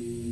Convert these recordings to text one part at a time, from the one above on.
you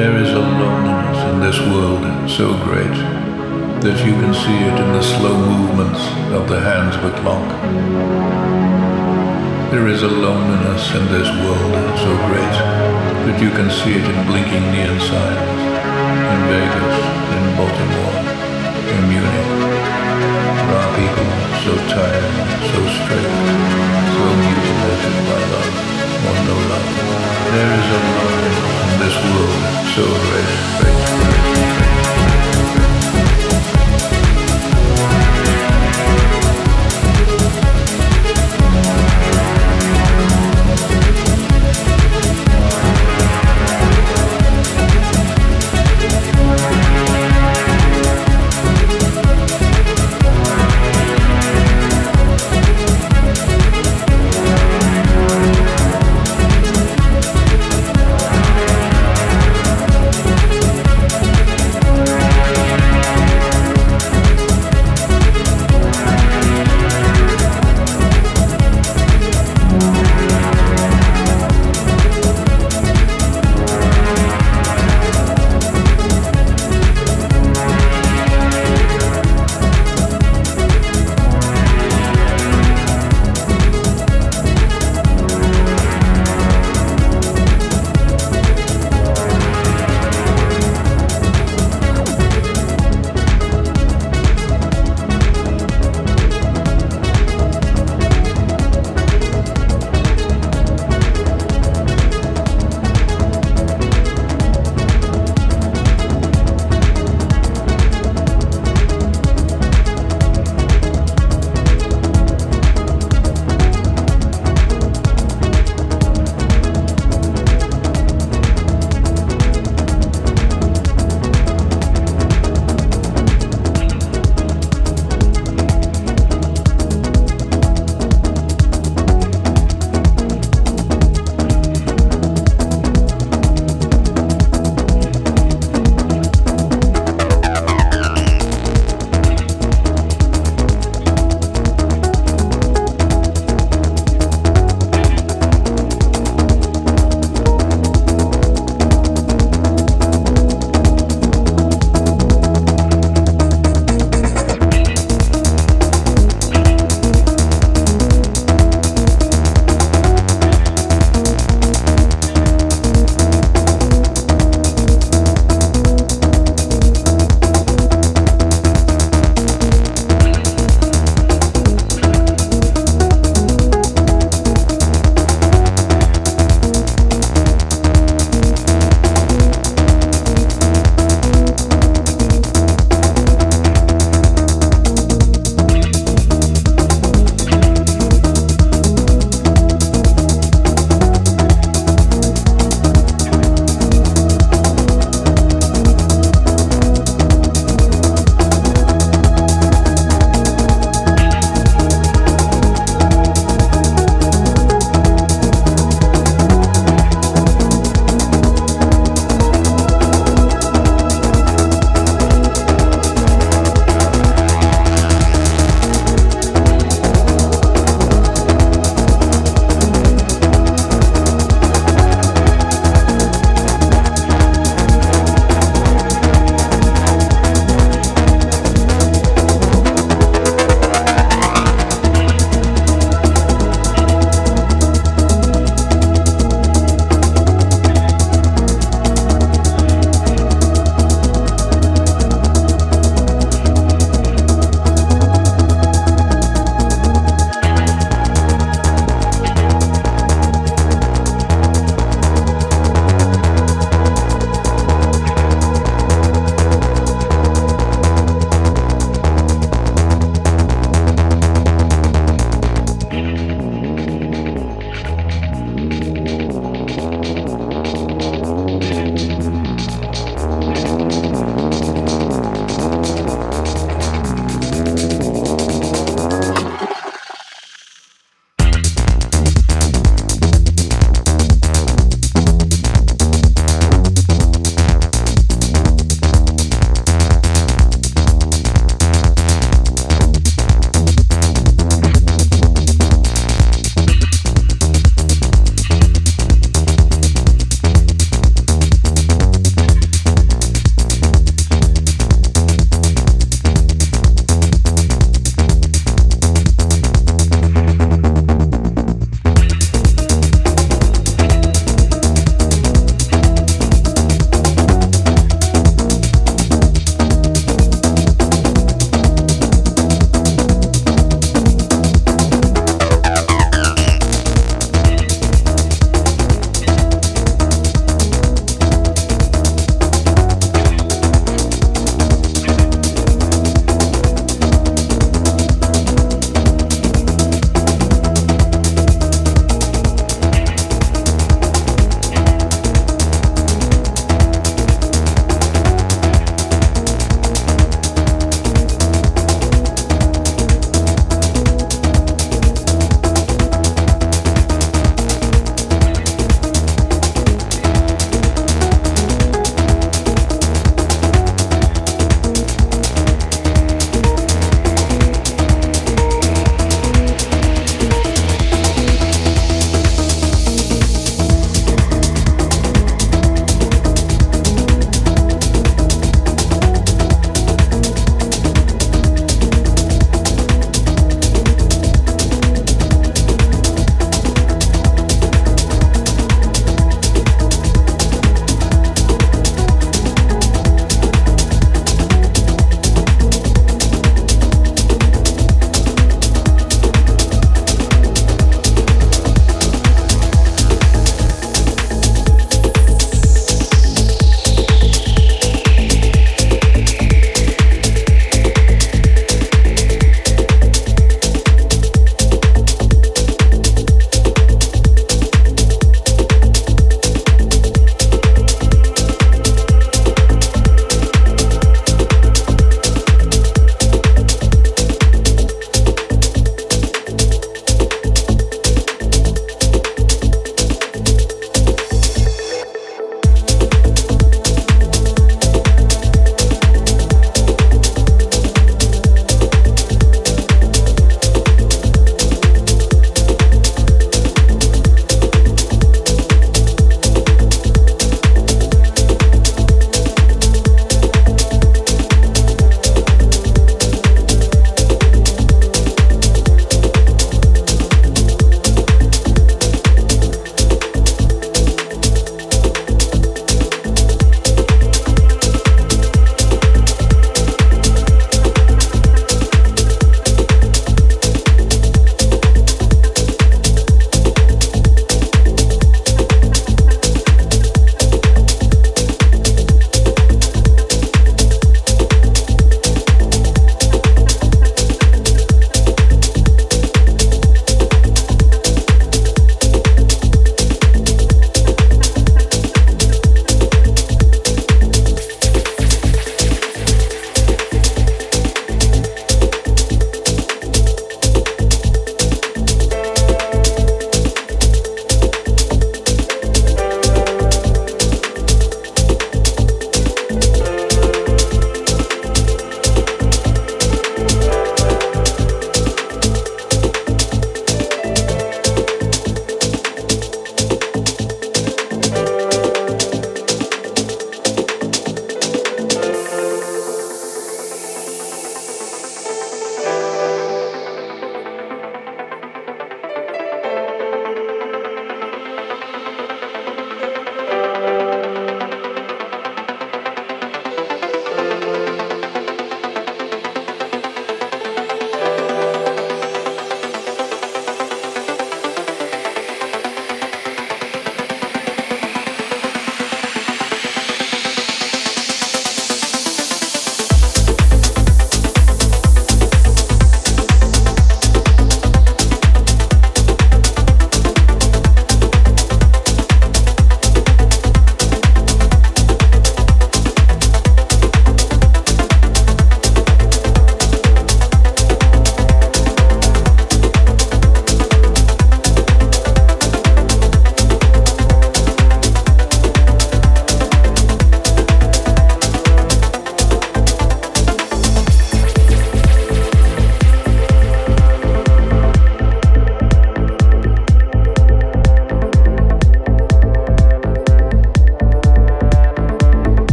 There is a loneliness in this world so great that you can see it in the slow movements of the hands of a clock. There is a loneliness in this world so great that you can see it in blinking neon signs in Vegas, in Baltimore, in Munich. There are people so tired, so straight, so mutilated by love or no love. There is a loneliness this world so great.